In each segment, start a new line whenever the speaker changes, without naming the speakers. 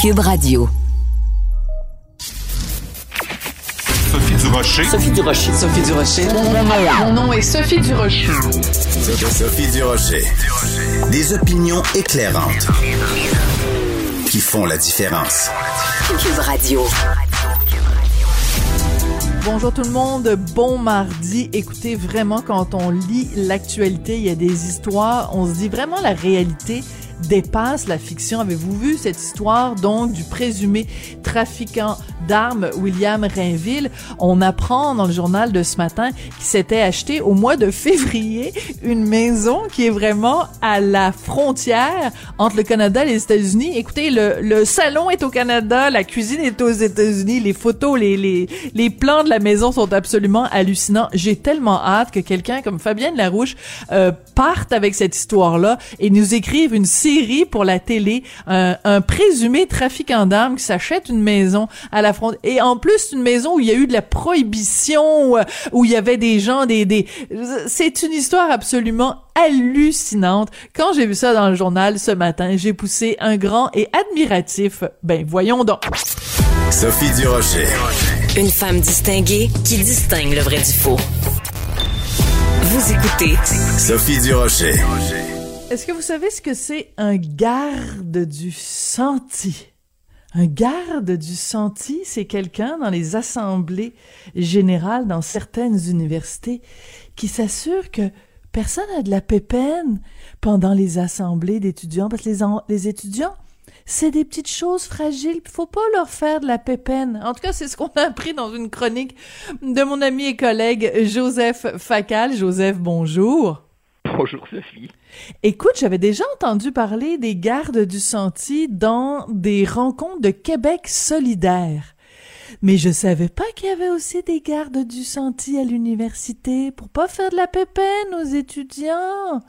Cube Radio.
Sophie Durocher.
Sophie Durocher. Sophie Durocher.
Mon nom est Sophie Durocher.
Sophie Durocher. Des opinions éclairantes qui font la différence.
Cube Radio.
Bonjour tout le monde, bon mardi. Écoutez, vraiment, quand on lit l'actualité, il y a des histoires, on se dit vraiment la réalité dépasse la fiction. Avez-vous vu cette histoire donc du présumé trafiquant d'armes William Rainville? On apprend dans le journal de ce matin qu'il s'était acheté au mois de février une maison qui est vraiment à la frontière entre le Canada et les États-Unis. Écoutez, le, le salon est au Canada, la cuisine est aux États-Unis, les photos, les, les, les plans de la maison sont absolument hallucinants. J'ai tellement hâte que quelqu'un comme Fabienne Larouche euh, parte avec cette histoire-là et nous écrive une pour la télé, un, un présumé trafiquant d'armes qui s'achète une maison à la frontière et en plus une maison où il y a eu de la prohibition, où, où il y avait des gens, des, des... c'est une histoire absolument hallucinante. Quand j'ai vu ça dans le journal ce matin, j'ai poussé un grand et admiratif. Ben voyons donc.
Sophie Durocher.
Une femme distinguée qui distingue le vrai du faux. Vous écoutez
Sophie Durocher.
Est-ce que vous savez ce que c'est un garde du senti? Un garde du senti, c'est quelqu'un dans les assemblées générales dans certaines universités qui s'assure que personne n'a de la pépène pendant les assemblées d'étudiants parce que les, étudiants c'est des petites choses fragiles, faut pas leur faire de la pépène. En tout cas, c'est ce qu'on a appris dans une chronique de mon ami et collègue Joseph Facal. Joseph, bonjour.
Bonjour Sophie.
Écoute, j'avais déjà entendu parler des gardes du sentier dans des rencontres de Québec solidaire. Mais je savais pas qu'il y avait aussi des gardes du sentier à l'université pour pas faire de la pépène aux étudiants.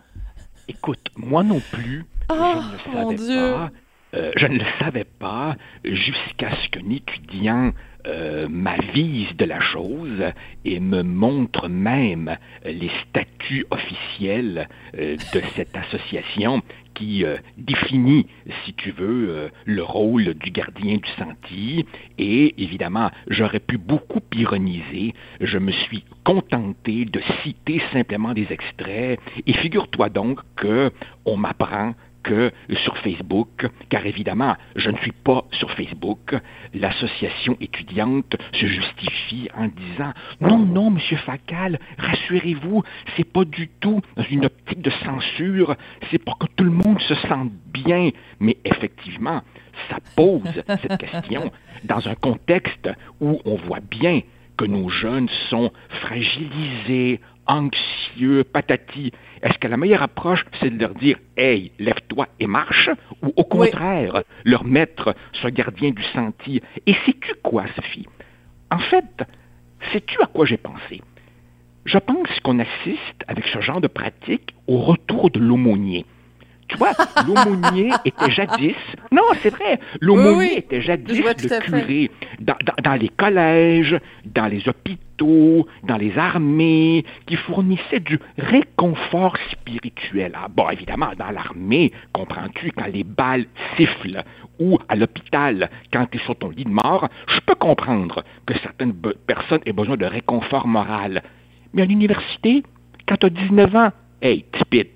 Écoute, moi non plus,
Ah,
je ne le
mon Dieu.
pas. Euh, je ne le savais pas jusqu'à ce qu'un étudiant euh, m'avise de la chose et me montre même les statuts officiels euh, de cette association qui euh, définit, si tu veux, le rôle du gardien du sentier. Et évidemment, j'aurais pu beaucoup ironiser. Je me suis contenté de citer simplement des extraits. Et figure-toi donc que on m'apprend que sur Facebook, car évidemment, je ne suis pas sur Facebook, l'association étudiante se justifie en disant Non, non, monsieur Facal, rassurez-vous, c'est pas du tout dans une optique de censure, c'est pour que tout le monde se sente bien. Mais effectivement, ça pose cette question dans un contexte où on voit bien que nos jeunes sont fragilisés, anxieux, patati. Est-ce que la meilleure approche, c'est de leur dire Hey, lève-toi et marche Ou au contraire, leur mettre ce gardien du sentier? Et sais-tu quoi, Sophie? En fait, sais-tu à quoi j'ai pensé? Je pense qu'on assiste avec ce genre de pratique au retour de l'aumônier. Tu vois, l'aumônier était jadis. Non, c'est vrai. L'aumônier
Oui, oui.
était jadis le curé dans, dans- dans les collèges, dans les hôpitaux, dans les armées, qui fournissaient du réconfort spirituel. Ah, bon, évidemment, dans l'armée, comprends-tu, quand les balles sifflent, ou à l'hôpital, quand tu es sur ton lit de mort, je peux comprendre que certaines personnes aient besoin de réconfort moral. Mais à l'université, quand tu as 19 ans, hey, tipit.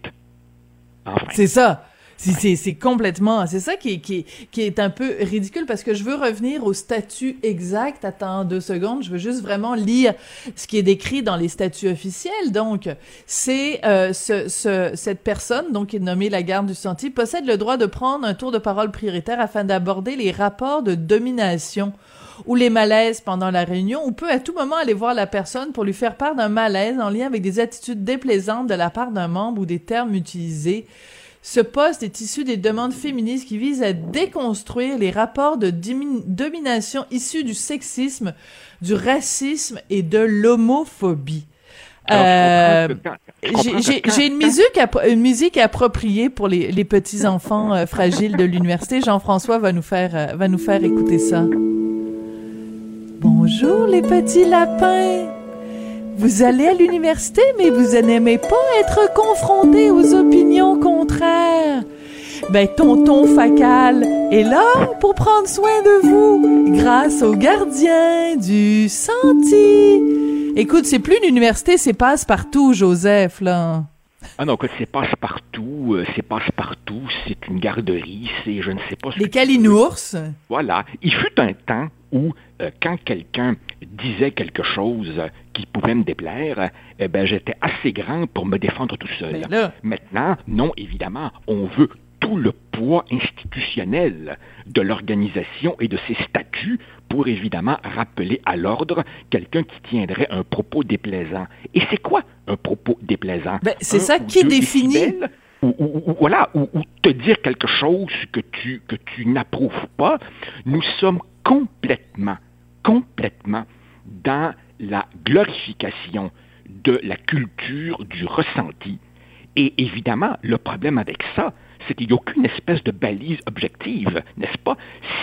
Enfin.
C'est ça. C'est- C'est c'est complètement, c'est ça qui est, qui, est, qui est un peu ridicule parce que je veux revenir au statut exact. Attends deux secondes, je veux juste vraiment lire ce qui est décrit dans les statuts officiels. Donc, c'est euh, ce, ce, cette personne, donc qui est nommée la garde du sentier, possède le droit de prendre un tour de parole prioritaire afin d'aborder les rapports de domination ou les malaises pendant la réunion, ou peut à tout moment aller voir la personne pour lui faire part d'un malaise en lien avec des attitudes déplaisantes de la part d'un membre ou des termes utilisés. Ce poste est issu des demandes féministes qui visent à déconstruire les rapports de domination issus du sexisme, du racisme et de l'homophobie. Euh, j'ai- une musique, une musique appropriée pour les, les petits enfants euh, fragiles de l'université. Jean-François va nous faire euh, va nous faire écouter ça. Bonjour les petits lapins. Vous allez à l'université, mais vous n'aimez pas être confronté aux opinions contraires. ben tonton Facal est là pour prendre soin de vous grâce au gardien du sentier. Écoute, c'est plus l'université, c'est passe-partout, Joseph, là.
Ah non, c'est passe-partout, euh, c'est passe-partout, c'est une garderie, c'est je ne sais pas ce
Les calinours.
Voilà. Il fut un temps où, euh, quand quelqu'un disait quelque chose qui pouvait me déplaire, eh ben, j'étais assez grand pour me défendre tout seul.
Ben
Maintenant, non, évidemment, on veut tout le poids institutionnel de l'organisation et de ses statuts pour évidemment rappeler à l'ordre quelqu'un qui tiendrait un propos déplaisant. Et c'est quoi un propos déplaisant?
Ben, C'est ça qui définit.
Ou, voilà, ou, te dire quelque chose que tu, que tu n'approuves pas, nous sommes complètement, complètement dans la glorification de la culture du ressenti. Et évidemment, le problème avec ça, c'est qu'il n'y a aucune espèce de balise objective, n'est-ce pas?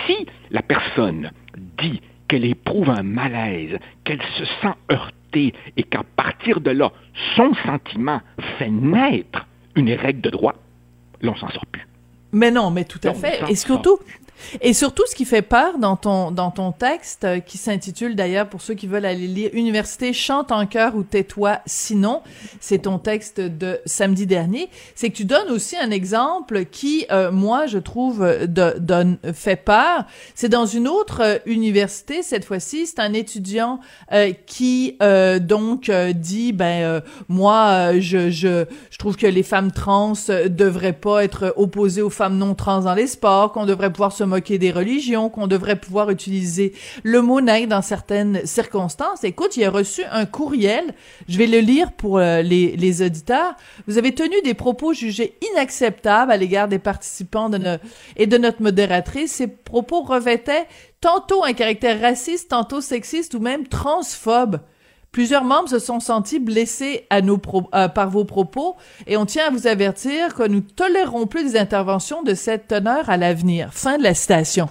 Si la personne dit qu'elle éprouve un malaise, qu'elle se sent heurtée et qu'à partir de là, son sentiment fait naître une règle de droit, là, on s'en sort plus.
Mais non, mais tout à fait. Et surtout, et surtout, ce qui fait peur dans ton, dans ton texte, euh, qui s'intitule d'ailleurs, pour ceux qui veulent aller lire, Université, chante en chœur ou tais-toi sinon, c'est ton texte de samedi dernier, c'est que tu donnes aussi un exemple qui, euh, moi, je trouve, euh, donne, fait peur. C'est dans une autre université, cette fois-ci, c'est un étudiant qui, donc, dit, ben, moi, je, je, je trouve que les femmes trans devraient pas être opposées aux femmes non trans dans les sports, qu'on devrait pouvoir se des religions, qu'on devrait pouvoir utiliser le mot dans certaines circonstances. Écoute, a reçu un courriel, je vais le lire pour euh, les, les, auditeurs. Vous avez tenu des propos jugés inacceptables à l'égard des participants de et de notre modératrice. Ces propos revêtaient tantôt un caractère raciste, tantôt sexiste ou même transphobe. Plusieurs membres se sont sentis blessés à nos euh, par vos propos et on tient à vous avertir que nous tolérerons plus des interventions de cette teneur à l'avenir. Fin de la citation.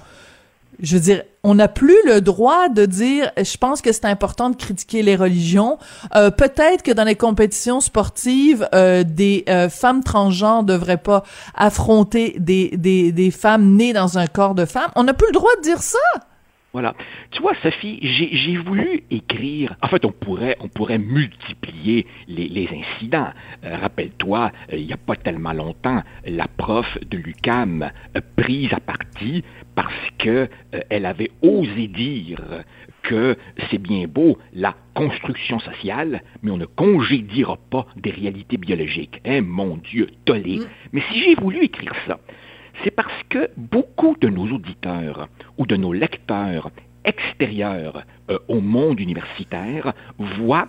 Je veux dire, on n'a plus le droit de dire, je pense que c'est important de critiquer les religions. Euh, Peut-être que dans les compétitions sportives, euh, des euh, femmes transgenres devraient pas affronter des, des, des femmes nées dans un corps de femme. On n'a plus le droit de dire ça.
Voilà. Tu vois, Sophie, j'ai voulu écrire. En fait, on pourrait, on pourrait multiplier les, les incidents. Euh, rappelle-toi, euh, il n'y a pas tellement longtemps, la prof de l'UCAM euh, prise à partie parce que elle avait osé dire que c'est bien beau la construction sociale, mais on ne congédiera pas des réalités biologiques. Hein, mon Dieu, tolé. Mm. Mais si j'ai voulu écrire ça, c'est parce que beaucoup de nos auditeurs ou de nos lecteurs extérieurs euh, au monde universitaire voient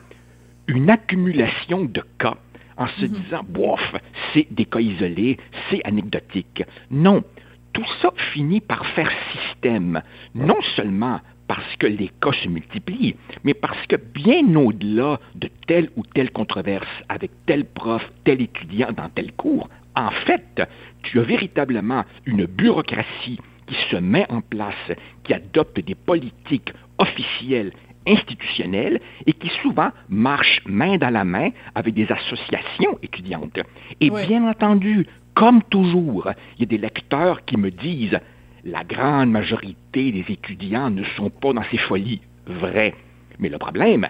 une accumulation de cas en se mhm. disant, bof, c'est des cas isolés, c'est anecdotique. Non, tout ça finit par faire système, non seulement parce que les cas se multiplient, mais parce que bien au-delà de telle ou telle controverse avec tel prof, tel étudiant dans tel cours, en fait, tu as véritablement une bureaucratie qui se met en place, qui adopte des politiques officielles institutionnelles et qui souvent marche main dans la main avec des associations étudiantes. Et bien entendu, comme toujours, il y a des lecteurs qui me disent la grande majorité des étudiants ne sont pas dans ces folies. Vrai. Mais le problème,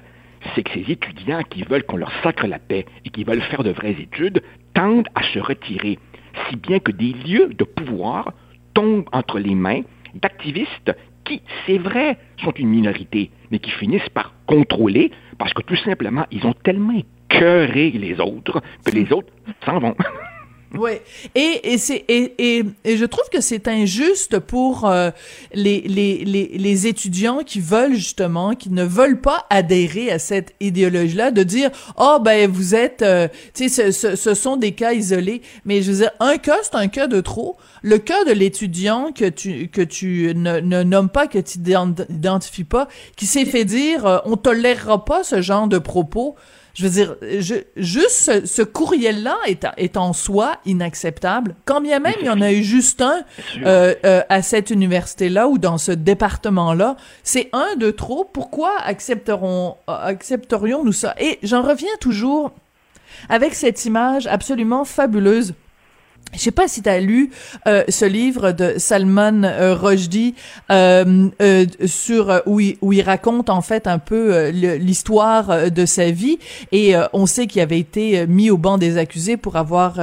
c'est que ces étudiants qui veulent qu'on leur sacre la paix et qui veulent faire de vraies études tendent à se retirer, si bien que des lieux de pouvoir tombent entre les mains d'activistes qui, c'est vrai, sont une minorité, mais qui finissent par contrôler parce que tout simplement, ils ont tellement écœuré les autres que les autres s'en vont.
Oui, et et c'est et, et, et je trouve que c'est injuste pour euh, les, les les les étudiants qui veulent justement qui ne veulent pas adhérer à cette idéologie là de dire oh ben vous êtes euh, tu sais ce, ce, sont des cas isolés mais je veux dire un cas c'est un cas de trop. Le cas de l'étudiant que tu que tu ne, ne nommes pas que tu n'identifies pas qui s'est fait dire euh, on tolérera pas ce genre de propos je veux dire, je, juste ce, courriel-là est, est, en soi inacceptable. Quand bien même il y en a eu juste un euh, euh, à cette université-là ou dans ce département-là, c'est un de trop. Pourquoi accepterons, accepterions-nous ça? Et j'en reviens toujours avec cette image absolument fabuleuse je sais pas si tu as lu euh, ce livre de Salman euh, Rushdie euh, euh sur où il, où il raconte en fait un peu l'histoire de sa vie et on sait qu'il avait été mis au banc des accusés pour avoir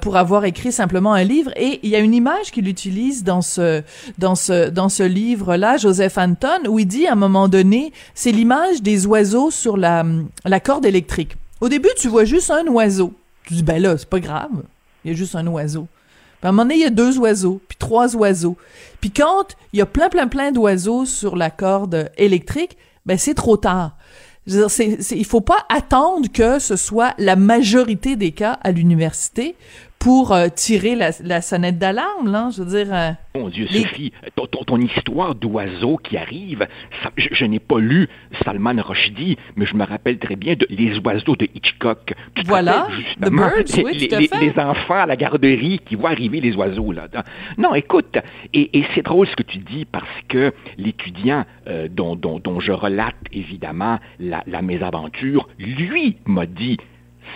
pour avoir écrit simplement un livre et il y a une image qu'il utilise dans ce dans ce dans ce livre là Joseph Anton où il dit à un moment donné c'est l'image des oiseaux sur la la corde électrique. Au début tu vois juste un oiseau. Tu dis ben là c'est pas grave il y a juste un oiseau. Puis à un moment donné, il y a deux oiseaux, puis trois oiseaux. Puis quand il y a plein, plein, plein d'oiseaux sur la corde électrique, ben c'est trop tard. Je veux faut pas attendre que ce soit la majorité des cas à l'université pour euh, tirer la, la sonnette d'alarme, là. Je veux dire. Euh,
Mon Dieu, Sophie, ton, ton, histoire d'oiseau qui arrive, je, n'ai pas lu Salman Rushdie, mais je me rappelle très bien de Les oiseaux de Hitchcock.
voilà, The Birds, oui,
les,
tout à fait.
les, enfants à la garderie qui voient arriver les oiseaux, là. Non, écoute, et, et c'est drôle ce que tu dis parce que l'étudiant euh, dont, dont, dont, je relate évidemment la, la mésaventure, lui m'a dit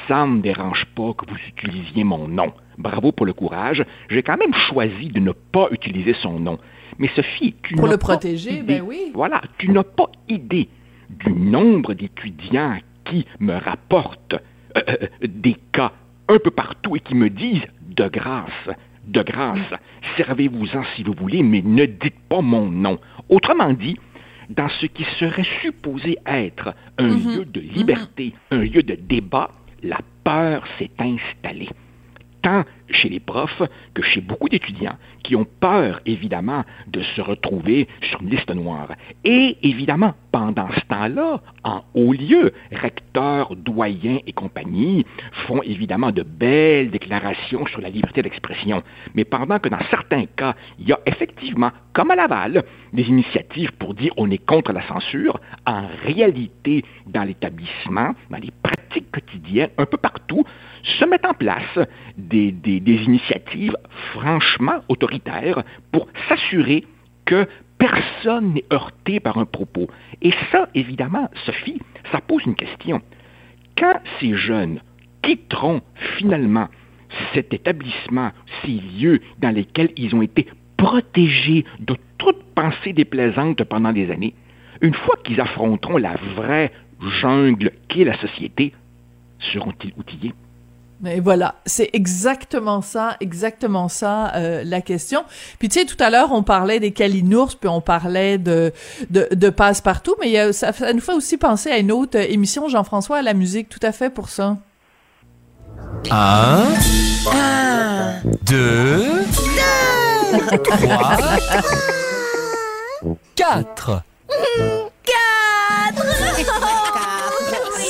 ça ne me dérange pas que vous utilisiez mon nom. Bravo pour le courage. J'ai quand même choisi de ne pas utiliser son nom. Mais Sophie, tu
Pour le protéger, ben oui.
Voilà, tu n'as pas idée du nombre d'étudiants qui me rapportent euh, euh, des cas un peu partout et qui me disent de grâce, de grâce, servez-vous-en si vous voulez, mais ne dites pas mon nom. Autrement dit, dans ce qui serait supposé être un mm-hmm. lieu de liberté, un lieu de débat, la peur s'est installée tant chez les profs que chez beaucoup d'étudiants qui ont peur, évidemment, de se retrouver sur une liste noire. Et, évidemment, pendant ce temps-là, en haut lieu, recteurs, doyens et compagnie font évidemment de belles déclarations sur la liberté d'expression. Mais pendant que dans certains cas, il y a effectivement, comme à Laval, des initiatives pour dire on est contre la censure, en réalité, dans l'établissement, dans les pratiques quotidiennes, un peu partout, se mettent en place des, initiatives franchement autoritaires pour s'assurer que personne n'est heurté par un propos. Et ça, évidemment, Sophie, ça pose une question. Quand ces jeunes quitteront finalement cet établissement, ces lieux dans lesquels ils ont été protégés de toute pensée déplaisante pendant des années, une fois qu'ils affronteront la vraie jungle qu'est la société, seront-ils outillés?
Mais voilà, c'est exactement ça, exactement ça euh, la question. Puis tu sais, tout à l'heure on parlait des calinours, puis on parlait de de, de passe-partout, mais y ça, ça, nous fait aussi penser à une autre émission, Jean-François, à la musique, tout à fait pour ça.
Un, un deux, deux, trois, quatre.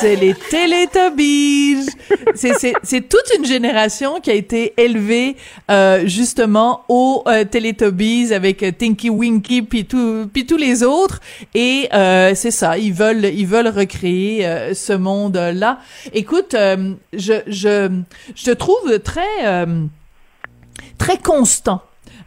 c'est les Teletubbies. C'est toute une génération qui a été élevée euh, justement aux euh, Teletubbies avec euh, Tinky Winky puis tout puis tous les autres et euh, c'est ça, ils veulent ils veulent recréer euh, ce monde là. Écoute, euh, je je je te trouve très très constant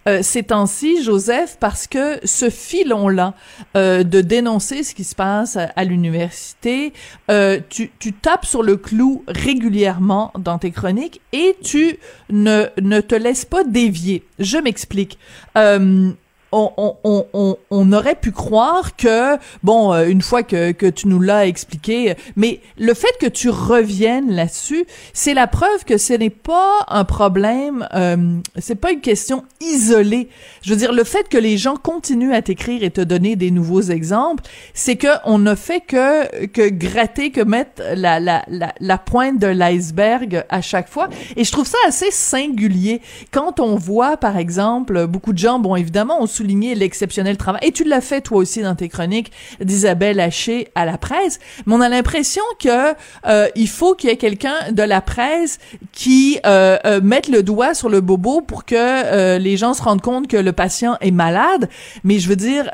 euh, ces temps-ci, Joseph, parce que ce filon-là euh, de dénoncer ce qui se passe à, l'université, euh, tu, tapes sur le clou régulièrement dans tes chroniques et tu ne, ne te laisses pas dévier. Je m'explique. Euh, on, aurait pu croire que, bon, euh, une fois que, que tu nous l'as expliqué, mais le fait que tu reviennes là-dessus, c'est la preuve que ce n'est pas un problème, euh, c'est pas une question isolée. Je veux dire, le fait que les gens continuent à t'écrire et te donner des nouveaux exemples, c'est que on ne fait que, que gratter, que mettre la, la, la, la pointe de l'iceberg à chaque fois. Et je trouve ça assez singulier. Quand on voit, par exemple, beaucoup de gens, bon, évidemment, on souligner l'exceptionnel travail. Et tu l'as fait toi aussi dans tes chroniques d'Isabelle Haché à la presse. Mais on a l'impression que euh, il faut qu'il y ait quelqu'un de la presse qui euh, euh, mette le doigt sur le bobo pour que les gens se rendent compte que le patient est malade. Mais je veux dire,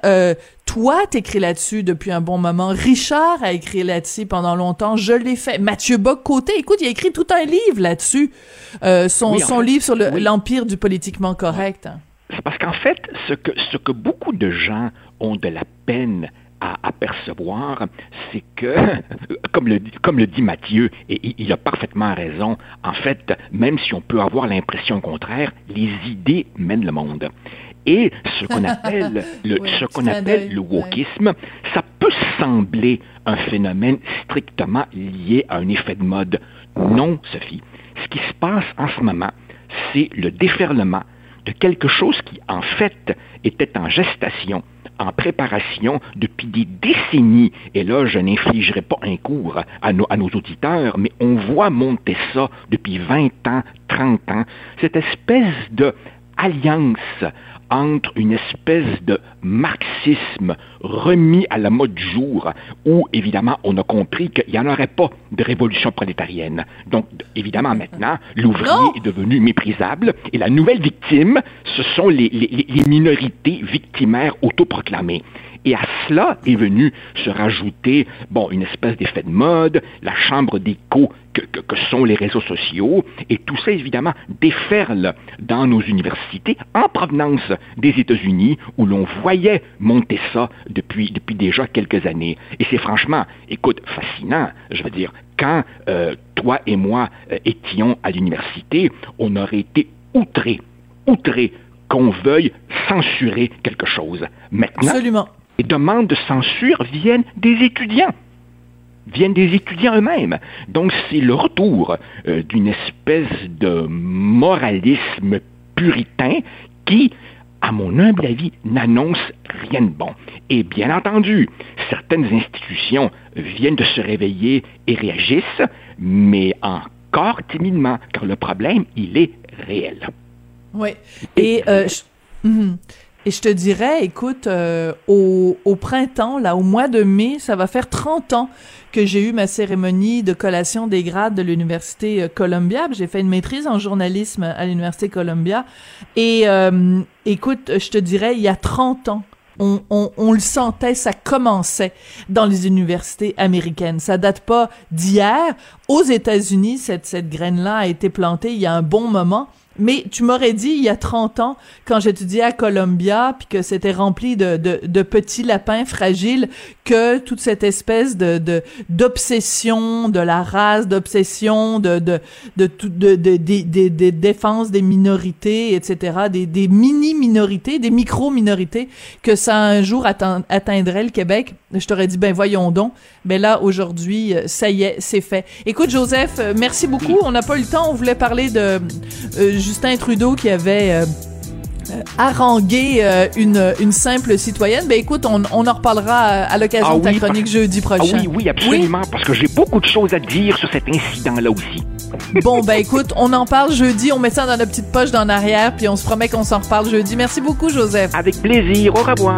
toi, t'écris là-dessus depuis un bon moment. Richard a écrit là-dessus pendant longtemps. Je l'ai fait. Mathieu Bock-Côté, écoute, il a écrit tout un livre là-dessus. Euh, son, son livre sur l'empire du politiquement correct.
C'est parce qu'en fait, ce que, ce que beaucoup de gens ont de la peine à apercevoir, c'est que, comme le, comme le dit Mathieu, et il a parfaitement raison, en fait, même si on peut avoir l'impression contraire, les idées mènent le monde. Et ce qu'on appelle le, ce qu'on appelle le
ouais.
wokisme, ça peut sembler un phénomène strictement lié à un effet de mode. Non, Sophie. Ce qui se passe en ce moment, c'est le déferlement de quelque chose qui, en fait, était en gestation, en préparation depuis des décennies. Et là, je n'infligerai pas un cours à nos, à nos auditeurs, mais on voit monter ça depuis 20 ans, 30 ans, cette espèce de alliance entre une espèce de marxisme remis à la mode du jour, où évidemment on a compris qu'il n'y en aurait pas de révolution prolétarienne. Donc évidemment maintenant, l'ouvrier est devenu méprisable et la nouvelle victime, ce sont les, les- les minorités victimaires autoproclamées. Et à cela est venu se rajouter, bon, une espèce d'effet de mode, la chambre d'écho que, que- que sont les réseaux sociaux, et tout ça, évidemment, déferle dans nos universités en provenance des États-Unis, où l'on voyait monter ça depuis, depuis déjà quelques années. Et c'est franchement, écoute, fascinant. Je veux dire, quand euh, toi et moi euh, étions à l'université, on aurait été outrés, outrés qu'on veuille censurer quelque chose. Maintenant,
Absolument.
les demandes de censure viennent des étudiants viennent des étudiants eux-mêmes. Donc c'est le retour euh, d'une espèce de moralisme puritain qui, à mon humble avis, n'annonce rien de bon. Et bien entendu, certaines institutions viennent de se réveiller et réagissent, mais encore timidement, car le problème, il est réel.
Oui. Et, euh, je... Mhm. Et je te dirais, écoute, euh, au, au printemps, là, au mois de mai, ça va faire 30 ans que j'ai eu ma cérémonie de collation des grades de l'Université euh, Columbia. J'ai fait une maîtrise en journalisme à l'Université Columbia. Et euh, écoute, je te dirais, il y a 30 ans, on, on, on le sentait, ça commençait dans les universités américaines. Ça date pas d'hier. Aux États-Unis, cette, cette graine-là a été plantée il y a un bon moment. Mais tu m'aurais dit il y a 30 ans, quand j'étudiais à Columbia, puis que c'était rempli de, de, de petits lapins fragiles, que toute cette espèce de d'obsession de, la race, d'obsession de de de, tout- de, de, de, de- de défense des minorités, etc., des, des mini-minorités, des micro-minorités, que ça un jour atteindrait le Québec, je t'aurais dit, ben voyons donc. Ben là, aujourd'hui, euh, ça y est, c'est fait. Écoute, Joseph, euh, merci beaucoup. On n'a pas eu le temps, on voulait parler de euh, Justin Trudeau qui avait... euh, euh, harangué euh, une, une simple citoyenne. Ben écoute, on, on en reparlera à, à l'occasion
Ah
de ta
oui,
chronique jeudi
Ah
prochain.
oui, oui, absolument, parce que j'ai beaucoup de choses à dire sur cet incident-là aussi.
Bon, ben écoute, on en parle jeudi, on met ça dans notre petite poche d'en arrière, puis on se promet qu'on s'en reparle jeudi. Merci beaucoup, Joseph.
Avec plaisir, au revoir.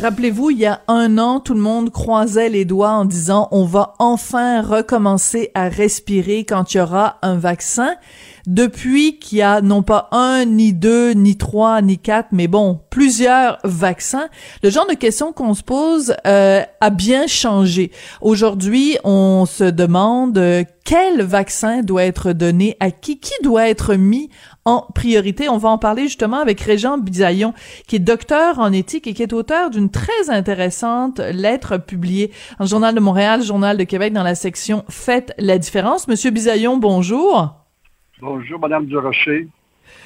Rappelez-vous, il y a un an, tout le monde croisait les doigts en disant on va enfin recommencer à respirer quand il y aura un vaccin. Depuis qu'il y a non pas un, ni deux, ni trois, ni quatre, mais bon, plusieurs vaccins, le genre de questions qu'on se pose euh, a bien changé. Aujourd'hui, on se demande euh, quel vaccin doit être donné à qui, qui doit être mis en priorité. On va en parler justement avec Régent Bisaillon, qui est docteur en éthique et qui est auteur d'une très intéressante lettre publiée en Journal de Montréal, Journal de Québec, dans la section Faites la différence. Monsieur Bisaillon, bonjour.
Bonjour, Madame Durocher.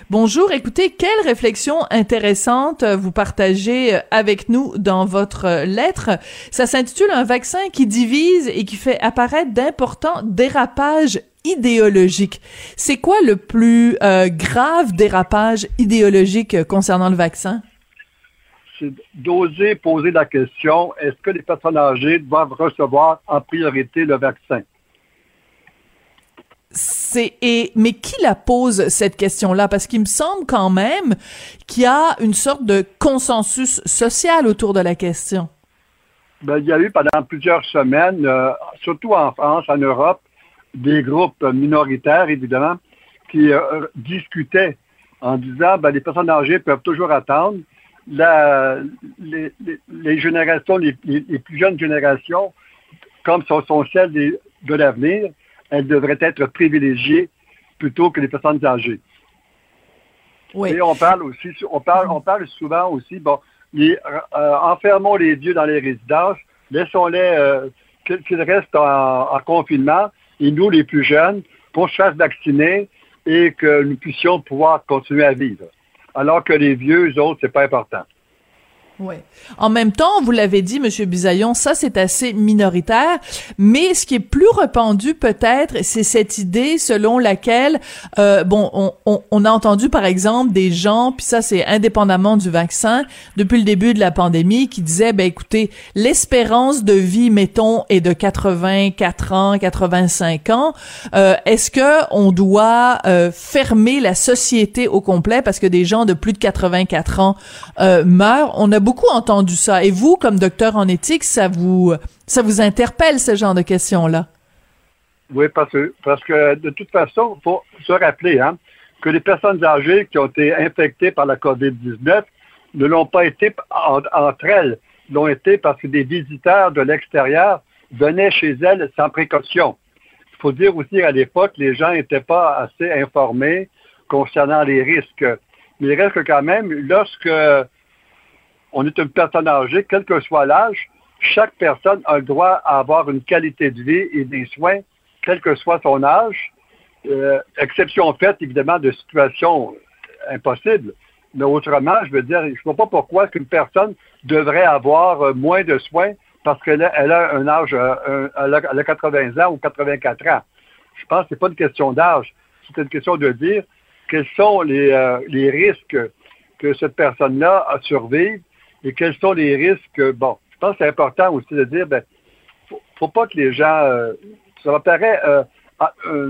Bonjour. Écoutez, quelle réflexion intéressante vous partagez avec nous dans votre lettre. Ça s'intitule Un vaccin qui divise et qui fait apparaître d'importants dérapages idéologiques. C'est quoi le plus euh, grave dérapage idéologique concernant le vaccin?
C'est d'oser poser la question est-ce que les personnes âgées doivent recevoir en priorité le vaccin?
C'est et mais qui la pose cette question-là? Parce qu'il me semble quand même qu'il y a une sorte de consensus social autour de la question.
Ben, il y a eu pendant plusieurs semaines, euh, surtout en France, en Europe, des groupes minoritaires, évidemment, qui euh, discutaient en disant ben, les personnes âgées peuvent toujours attendre. la, les, les- les générations, les, plus jeunes générations, comme ce sont celles des- de l'avenir, elles devraient être privilégiées plutôt que les personnes âgées.
Oui.
Et on parle aussi, on parle, on parle souvent aussi, bon, les, euh, enfermons les vieux dans les résidences, laissons-les euh, qu'ils qu'ils restent en, en confinement, et nous, les plus jeunes, qu'on se fasse vacciner et que nous puissions pouvoir continuer à vivre. Alors que les vieux, eux autres, c'est pas important.
Oui. En même temps, vous l'avez dit, Monsieur Bisaillon, ça c'est assez minoritaire, mais ce qui est plus répandu peut-être, c'est cette idée selon laquelle, euh, bon, on, on, on a entendu par exemple des gens, puis ça c'est indépendamment du vaccin, depuis le début de la pandémie, qui disaient, ben écoutez, l'espérance de vie, mettons, est de 84 ans, 85 ans. Euh, Est-ce que on doit euh, fermer la société au complet parce que des gens de plus de 84 ans euh, meurent? On a beaucoup entendu ça. Et vous, comme docteur en éthique, ça vous ça vous interpelle ce genre de questions-là?
Oui, parce que, parce que de toute façon, il faut se rappeler hein, que les personnes âgées qui ont été infectées par la COVID-19 ne l'ont pas été en- entre elles, l'ont été parce que des visiteurs de l'extérieur venaient chez elles sans précaution. Il faut dire aussi qu'à l'époque, les gens n'étaient pas assez informés concernant les risques. Mais il reste quand même, lorsque on est une personne âgée, quel que soit l'âge, chaque personne a le droit à avoir une qualité de vie et des soins, quel que soit son âge. Euh, exception faite, évidemment, de situations impossibles. Mais autrement, je veux dire, je ne vois pas pourquoi qu'une personne devrait avoir euh, moins de soins parce qu'elle a, un âge, euh, elle, a, elle a 80 ans ou 84 ans. Je pense que ce n'est pas une question d'âge. C'est une question de dire quels sont les, les risques que cette personne-là a survivre et quels sont les risques? Bon, je pense que c'est important aussi de dire, ben, faut, faut pas que les gens, euh, ça me paraît euh,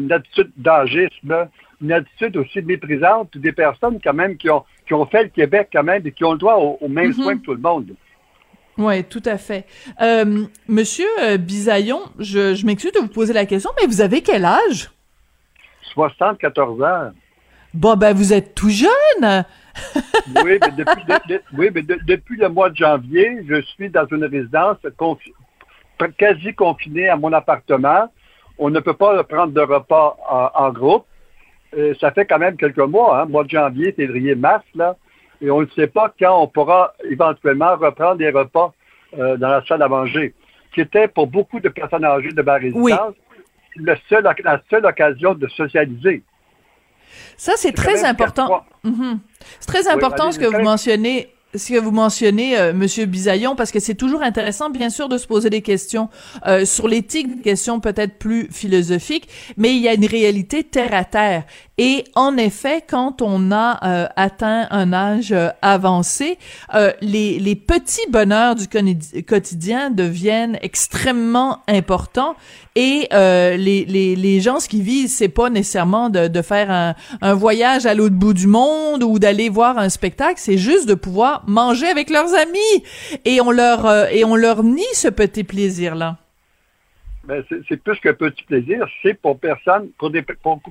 une attitude d'âgisme, une attitude aussi méprisante des personnes quand même qui ont, qui ont fait le Québec quand même et qui ont le droit aux, aux mêmes
Mhm.
soins que tout le monde.
Oui, tout à fait. Euh, Monsieur Bisaillon, je, je m'excuse de vous poser la question, mais vous avez quel âge?
74 ans.
Bon, ben vous êtes tout jeune.
Oui, mais depuis, de- de- oui, mais de- depuis le mois de janvier, je suis dans une résidence confi- quasi confinée à mon appartement. On ne peut pas prendre de repas en, en groupe. Euh, ça fait quand même quelques mois, hein, mois de janvier, février, mars, là. Et on ne sait pas quand on pourra éventuellement reprendre des repas euh, dans la salle à manger, qui était pour beaucoup de personnes âgées de ma résidence
Oui.
le seul, la seule occasion de socialiser.
Ça, c'est très important. Mhm. C'est très
Oui,
important ce que vous mentionnez. Ce que vous mentionnez, euh, Monsieur Bisaillon, parce que c'est toujours intéressant, bien sûr, de se poser des questions euh, sur l'éthique, des questions peut-être plus philosophiques, mais il y a une réalité terre à terre. Et en effet, quand on a euh, atteint un âge euh, avancé, euh, les, les petits bonheurs du quotidien deviennent extrêmement importants. Et euh, les, les, les gens, ce qu'ils visent, c'est pas nécessairement de, de faire un, un voyage à l'autre bout du monde ou d'aller voir un spectacle, c'est juste de pouvoir manger avec leurs amis. Et on leur euh, nie ce petit plaisir-là.
Ben, c'est plus qu'un petit plaisir, c'est pour personne, pour,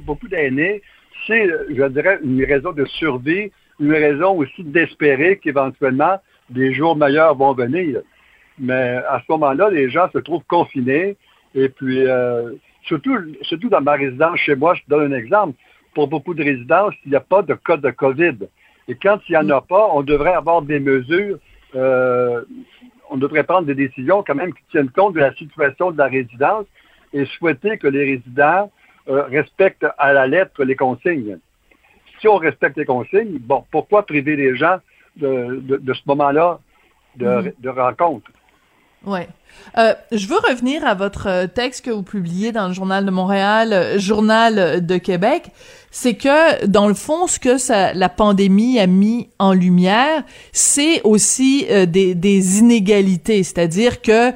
beaucoup d'aînés, c'est, je dirais, une raison de survie, une raison aussi d'espérer qu'éventuellement des jours meilleurs vont venir. Mais à ce moment-là, les gens se trouvent confinés et puis euh, surtout, surtout dans ma résidence chez moi, je te donne un exemple. Pour beaucoup de résidences, il n'y a pas de cas de COVID. Et quand il n'y en a pas, on devrait avoir des mesures euh, on devrait prendre des décisions quand même qui tiennent compte de la situation de la résidence et souhaiter que les résidents euh, respectent à la lettre les consignes. Si on respecte les consignes, bon, pourquoi priver les gens de, de- de ce moment-là de,
Mhm.
de rencontre?
Ouais. Euh, je veux revenir à votre euh, texte que vous publiez dans le Journal de Montréal, euh, Journal de Québec. C'est que, dans le fond, ce que ça, la pandémie a mis en lumière, c'est aussi des, des inégalités. C'est-à-dire que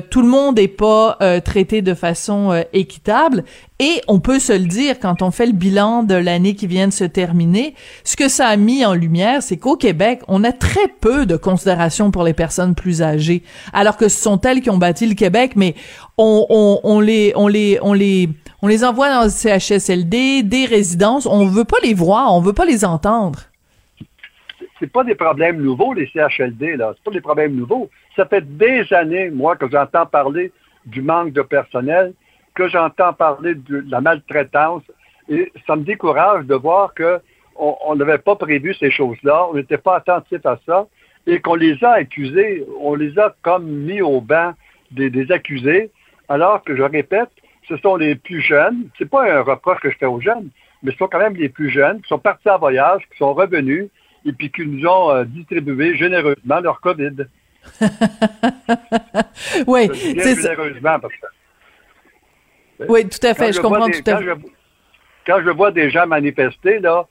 tout le monde n'est pas traité de façon équitable. Et on peut se le dire, quand on fait le bilan de l'année qui vient de se terminer, ce que ça a mis en lumière, c'est qu'au Québec, on a très peu de considération pour les personnes plus âgées. Alors que ce sont qui ont bâti le Québec, mais on les envoie dans le CHSLD, des résidences. On veut pas les voir, on veut pas les entendre.
c'est pas des problèmes nouveaux, les CHLD, là. C'est pas des problèmes nouveaux. Ça fait des années, moi, que j'entends parler du manque de personnel, que j'entends parler de la maltraitance, et ça me décourage de voir que on n'avait pas prévu ces choses-là, on n'était pas attentif à ça, et qu'on les a accusés, on les a comme mis au banc des, des accusés, alors que je répète, ce sont les plus jeunes. C'est pas un reproche que je fais aux jeunes, mais ce sont quand même les plus jeunes qui sont partis en voyage, qui sont revenus et puis qui nous ont euh, distribué généreusement leur COVID.
oui,
c'est généreusement parce que.
Oui, tout à fait, je, comprends tout à fait.
Quand je vois des gens manifester, là,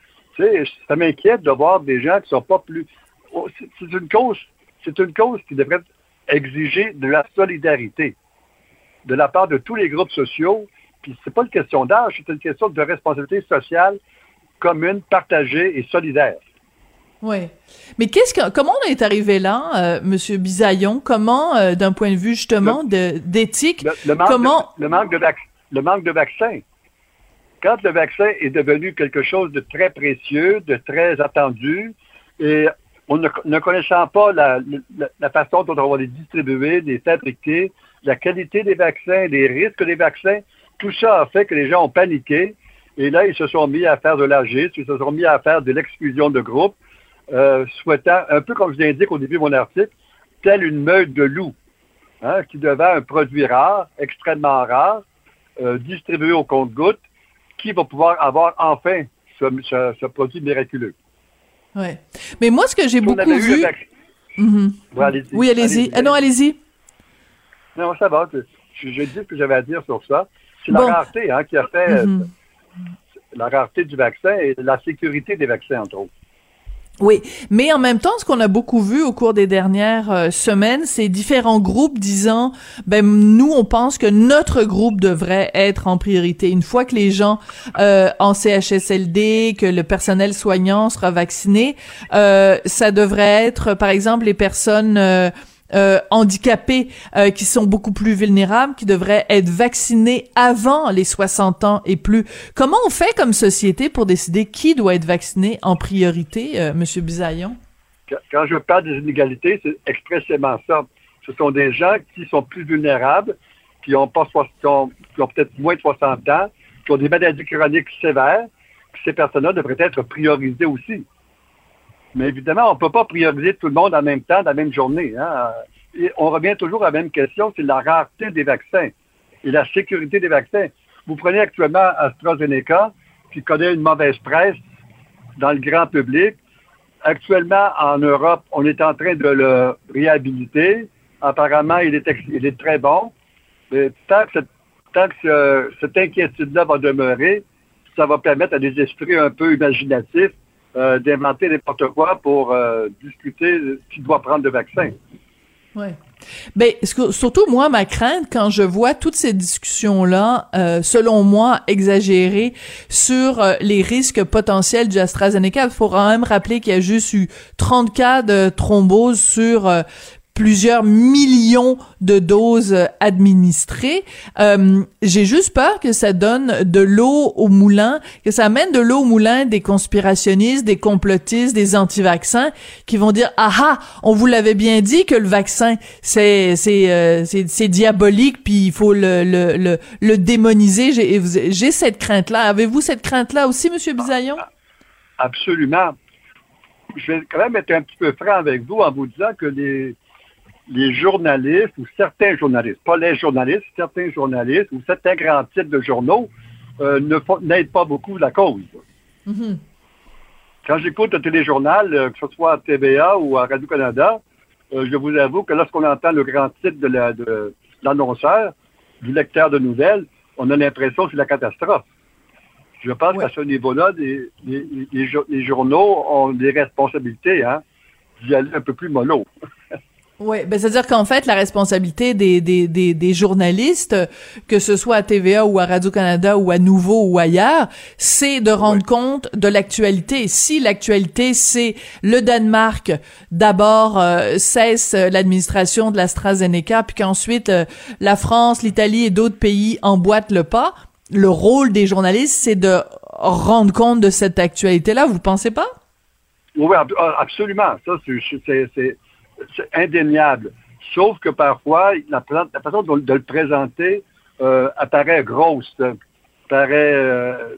ça m'inquiète de voir des gens qui sont pas plus. Oh, c'est une cause, c'est une cause qui devrait exiger de la solidarité de la part de tous les groupes sociaux. Puis c'est pas une question d'âge, c'est une question de responsabilité sociale commune, partagée et solidaire.
Oui. Mais qu'est-ce que, comment on est arrivé là, euh, Monsieur Bisaillon? Comment, euh, d'un point de vue justement d'éthique,
le, manque
comment
de, le manque de le manque de vaccins. Quand le vaccin est devenu quelque chose de très précieux, de très attendu, et on ne, connaissant pas la, façon dont on va les distribuer, les fabriquer, la qualité des vaccins, les risques des vaccins, tout ça a fait que les gens ont paniqué. Et là, ils se sont mis à faire de l'agisme, ils se sont mis à faire de l'exclusion de groupe, euh, souhaitant, un peu comme je l'indique au début de mon article, telle une meute de loups, hein, qui devait un produit rare, extrêmement rare, euh, distribué au compte-gouttes, qui va pouvoir avoir enfin ce, produit miraculeux.
Ouais. Mais moi, ce que j'ai beaucoup vu... Mhm. oui, allez-y. ah non, allez-y.
Non, ça va. Je, je, dis ce que j'avais à dire sur ça. C'est la rareté hein, qui a fait mhm. la rareté du vaccin et la sécurité des vaccins, entre autres.
Oui, mais en même temps, ce qu'on a beaucoup vu au cours des dernières euh, semaines, c'est différents groupes disant, ben nous, on pense que notre groupe devrait être en priorité. Une fois que les gens euh, en CHSLD, que le personnel soignant sera vacciné, euh, ça devrait être, par exemple, les personnes euh, handicapés euh, qui sont beaucoup plus vulnérables, qui devraient être vaccinés avant les 60 ans et plus. Comment on fait comme société pour décider qui doit être vacciné en priorité, euh, Monsieur Bisaillon?
Quand je parle des inégalités, c'est expressément ça. Ce sont des gens qui sont plus vulnérables, qui ont, peut-être moins de 60 ans, qui ont des maladies chroniques sévères. Ces personnes-là devraient être priorisées aussi. Mais évidemment, on ne peut pas prioriser tout le monde en même temps, dans la même journée. Hein. On revient toujours à la même question, c'est la rareté des vaccins et la sécurité des vaccins. Vous prenez actuellement AstraZeneca, qui connaît une mauvaise presse dans le grand public. Actuellement, en Europe, on est en train de le réhabiliter. Apparemment, il est, très bon. Mais tant que cette inquiétude-là va demeurer, ça va permettre à des esprits un peu imaginatifs euh, d'inventer n'importe quoi pour euh, discuter qui doit prendre le vaccin.
Oui. Ben, surtout moi, ma crainte quand je vois toutes ces discussions-là, euh, selon moi, exagérées sur les risques potentiels du AstraZeneca, il faut quand même rappeler qu'il y a juste eu 30 cas de thrombose sur plusieurs millions de doses administrées. Euh, J'ai juste peur que ça donne de l'eau au moulin, que ça amène de l'eau au moulin des conspirationnistes, des complotistes, des anti-vaccins qui vont dire ah ah, on vous l'avait bien dit que le vaccin c'est c'est euh, c'est diabolique puis il faut le le le, le démoniser. J'ai cette crainte là. Avez-vous cette crainte là aussi, Monsieur Bisaillon?
Absolument. Je vais quand même être un petit peu franc avec vous en vous disant que les les journalistes ou certains journalistes, pas les journalistes, certains journalistes ou certains grands titres de journaux euh, n'aident pas beaucoup la cause. Mm-hmm. Quand j'écoute le téléjournal, euh, que ce soit à TVA ou à Radio-Canada, euh, je vous avoue que lorsqu'on entend le grand titre de l'annonceur, du lecteur de nouvelles, on a l'impression que c'est la catastrophe. Je pense qu'à ce niveau-là, les, les, journaux ont des responsabilités hein, d'y aller un peu plus mollo.
Oui, ben c'est-à-dire qu'en fait, la responsabilité des, des, des, des, journalistes, que ce soit à TVA ou à Radio-Canada ou à Nouveau ou ailleurs, c'est de rendre compte de l'actualité. Si l'actualité, c'est le Danemark, d'abord euh, cesse l'administration de l'AstraZeneca, puis qu'ensuite euh, la France, l'Italie et d'autres pays emboîtent le pas, le rôle des journalistes, c'est de rendre compte de cette actualité-là, vous pensez pas?
Oui, ah, absolument. Ça, c'est- c'est indéniable. Sauf que parfois, la, présent- la façon de, de le présenter euh, apparaît grosse, euh, paraît euh,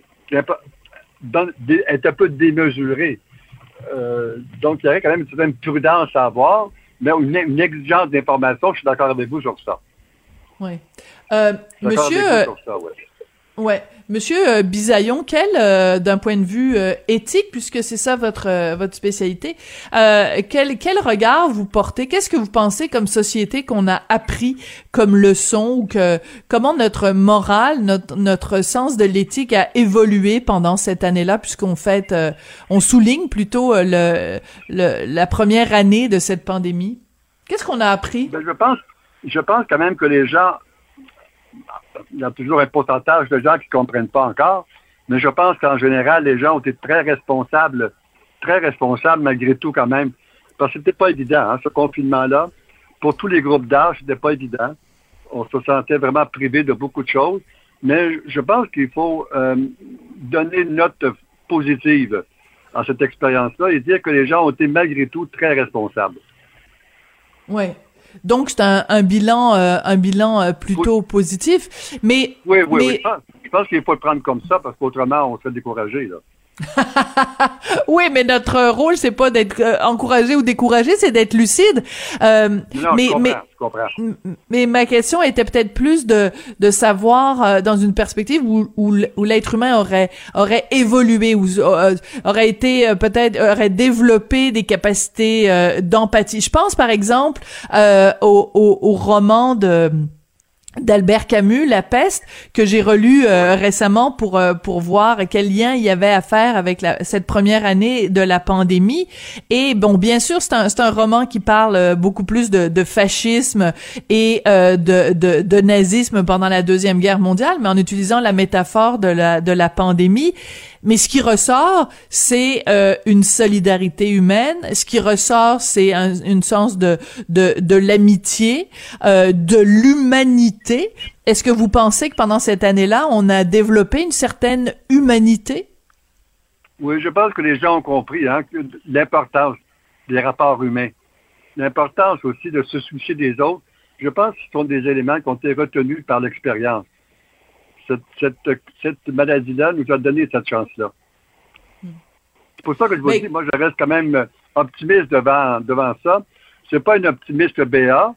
dans- est un peu démesurée. Euh, donc, il y aurait quand même une certaine prudence à avoir, mais une, une exigence d'information, je suis d'accord avec vous sur ça.
Oui. Euh, monsieur,
avec
euh,
vous sur ça, ouais.
Ouais, Monsieur euh, Bisaillon, quel, euh, d'un point de vue euh, éthique, puisque c'est ça votre euh, votre spécialité, quel quel regard vous portez? Qu'est-ce que vous pensez comme société qu'on a appris comme leçon ou que comment notre morale, notre notre sens de l'éthique a évolué pendant cette année-là, puisqu'on fête, on souligne plutôt le, le la première année de cette pandémie? Qu'est-ce qu'on a appris?
Ben, je pense, je pense quand même que les gens, il y a toujours un pourcentage de gens qui ne comprennent pas encore, mais je pense qu'en général, les gens ont été très responsables, très responsables malgré tout quand même, parce que c'était pas évident, hein, ce confinement-là. Pour tous les groupes d'âge, c'était pas évident. On se sentait vraiment privé de beaucoup de choses, mais je pense qu'il faut euh, donner une note positive à cette expérience-là et dire que les gens ont été malgré tout très responsables.
Ouais. Donc c'est un, un bilan euh, un bilan euh, plutôt positif, mais
Oui, oui,
mais
oui. Je pense, je pense qu'il faut le prendre comme ça parce qu'autrement, on serait découragé. Là.
oui, mais notre rôle c'est pas d'être euh, encouragé ou découragé, c'est d'être lucide. Euh,
Non,
mais
je comprends,
mais
je comprends.
M- Mais ma question était peut-être plus de de savoir euh, dans une perspective où où, où l'être humain aurait aurait évolué ou euh, aurait été euh, peut-être aurait développé des capacités euh, d'empathie. Je pense par exemple euh, au, au, au roman de d'Albert Camus, La peste, que j'ai relu euh, récemment pour euh, pour voir quel lien il y avait à faire avec la, cette première année de la pandémie. Et bon, bien sûr, c'est un c'est un roman qui parle euh, beaucoup plus de, de fascisme et euh, de, de de nazisme pendant la deuxième guerre mondiale, mais en utilisant la métaphore de la de la pandémie. Mais ce qui ressort, c'est euh, une solidarité humaine. Ce qui ressort, c'est un, une sens de de, l'amitié, euh, de l'humanité. Est-ce que vous pensez que pendant cette année-là, on a développé une certaine humanité?
Oui, je pense que les gens ont compris hein, l'importance des rapports humains, l'importance aussi de se soucier des autres. Je pense que ce sont des éléments qui ont été retenus par l'expérience. Cette, cette, cette maladie-là nous a donné cette chance-là. C'est pour ça que je vous
Mais-
dis, moi, je reste quand même optimiste devant, devant ça. C'est pas une optimiste BA,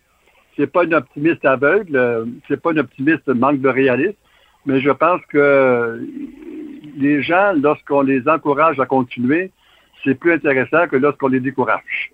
c'est pas une optimiste aveugle, c'est pas une optimiste manque de réalisme, mais je pense que les gens, lorsqu'on les encourage à continuer, c'est plus intéressant que lorsqu'on les décourage.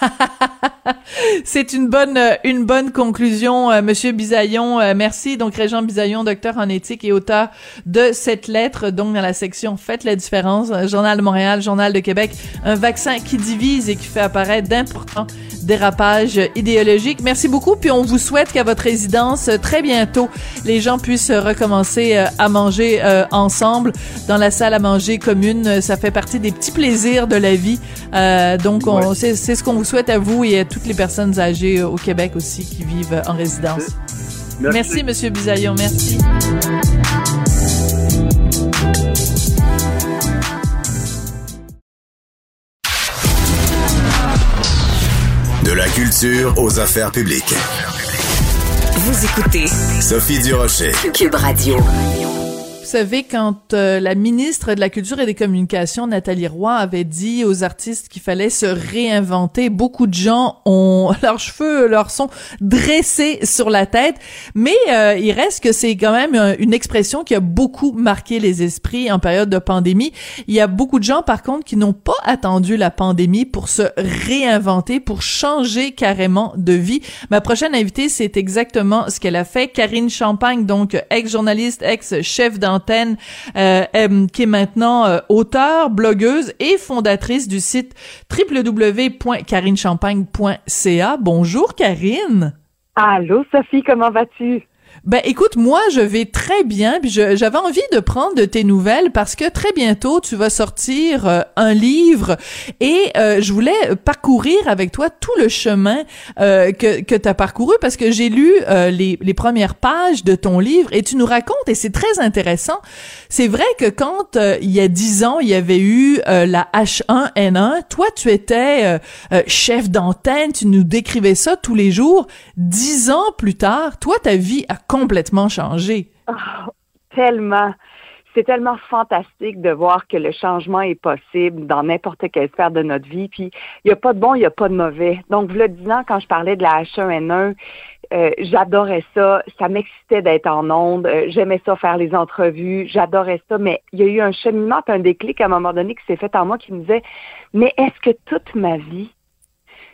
C'est une bonne euh, une bonne conclusion, euh, Monsieur Bisaillon. Euh, merci. Donc Régent Bisaillon, docteur en éthique et auteur de cette lettre, donc dans la section Faites la différence, Journal de Montréal, Journal de Québec, un vaccin qui divise et qui fait apparaître d'importants dérapages idéologiques. Merci beaucoup. Puis on vous souhaite qu'à votre résidence euh, très bientôt, les gens puissent euh, recommencer euh, à manger ensemble dans la salle à manger commune. Ça fait partie des petits plaisirs de la vie. Donc on,
Ouais.
c'est c'est ce qu'on vous souhaite à vous et à toutes les personnes âgées au Québec aussi qui vivent en résidence. Merci, Monsieur Bisaillon. Merci.
Culture aux affaires publiques.
Vous écoutez
Sophie Durocher.
Cube Radio.
Vous savez, quand euh, la ministre de la Culture et des Communications, Nathalie Roy, avait dit aux artistes qu'il fallait se réinventer, beaucoup de gens ont leurs cheveux leur sont dressés sur la tête, mais euh, il reste que c'est quand même euh, une expression qui a beaucoup marqué les esprits en période de pandémie. Il y a beaucoup de gens, par contre, qui n'ont pas attendu la pandémie pour se réinventer, pour changer carrément de vie. Ma prochaine invitée, c'est exactement ce qu'elle a fait. Karine Champagne, donc ex-journaliste, ex-chef d'antenne, euh, qui est maintenant euh, auteure, blogueuse et fondatrice du site www.carinechampagne.ca. Bonjour Karine.
Allô, Sophie, comment vas-tu?
Ben écoute, moi je vais très bien, puis j'avais envie de prendre de tes nouvelles parce que très bientôt tu vas sortir euh, un livre et euh, je voulais parcourir avec toi tout le chemin euh, que que tu as parcouru parce que j'ai lu euh, les les premières pages de ton livre et tu nous racontes et c'est très intéressant. C'est vrai que quand euh, il y a dix ans il y avait eu euh, la H1N1, toi tu étais chef d'antenne, tu nous décrivais ça tous les jours. Dix ans plus tard, toi ta vie a complètement changé.
Ah, tellement. C'est tellement fantastique de voir que le changement est possible dans n'importe quelle sphère de notre vie. Puis, il n'y a pas de bon, il n'y a pas de mauvais. Donc, le disant, quand je parlais de la H1N1, euh, j'adorais ça. Ça m'excitait d'être en onde. Euh, J'aimais ça faire les entrevues. J'adorais ça. Mais il y a eu un cheminement, un déclic à un moment donné qui s'est fait en moi qui me disait, mais est-ce que toute ma vie,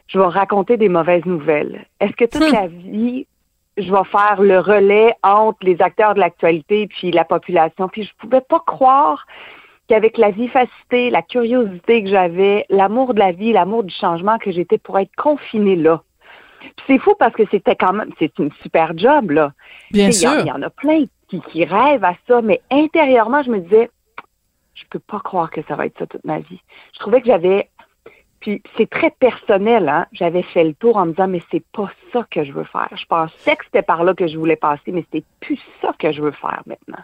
je vais raconter des mauvaises nouvelles? Est-ce que toute
Hmm.
la vie, je vais faire le relais entre les acteurs de l'actualité puis la population. Puis je pouvais pas croire qu'avec la vivacité, la curiosité que j'avais, l'amour de la vie, l'amour du changement que j'étais pour être confinée là. Puis c'est fou parce que c'était quand même, c'est une super job là.
Bien
Tu sais, Il y en-
sûr.
il y, en a plein qui, qui rêvent à ça, mais intérieurement, je me disais, je peux pas croire que ça va être ça toute ma vie. Je trouvais que j'avais, puis c'est très personnel, hein. J'avais fait le tour en me disant, mais c'est pas ça que je veux faire. Je pensais que c'était par là que je voulais passer, mais c'était plus ça que je veux faire maintenant.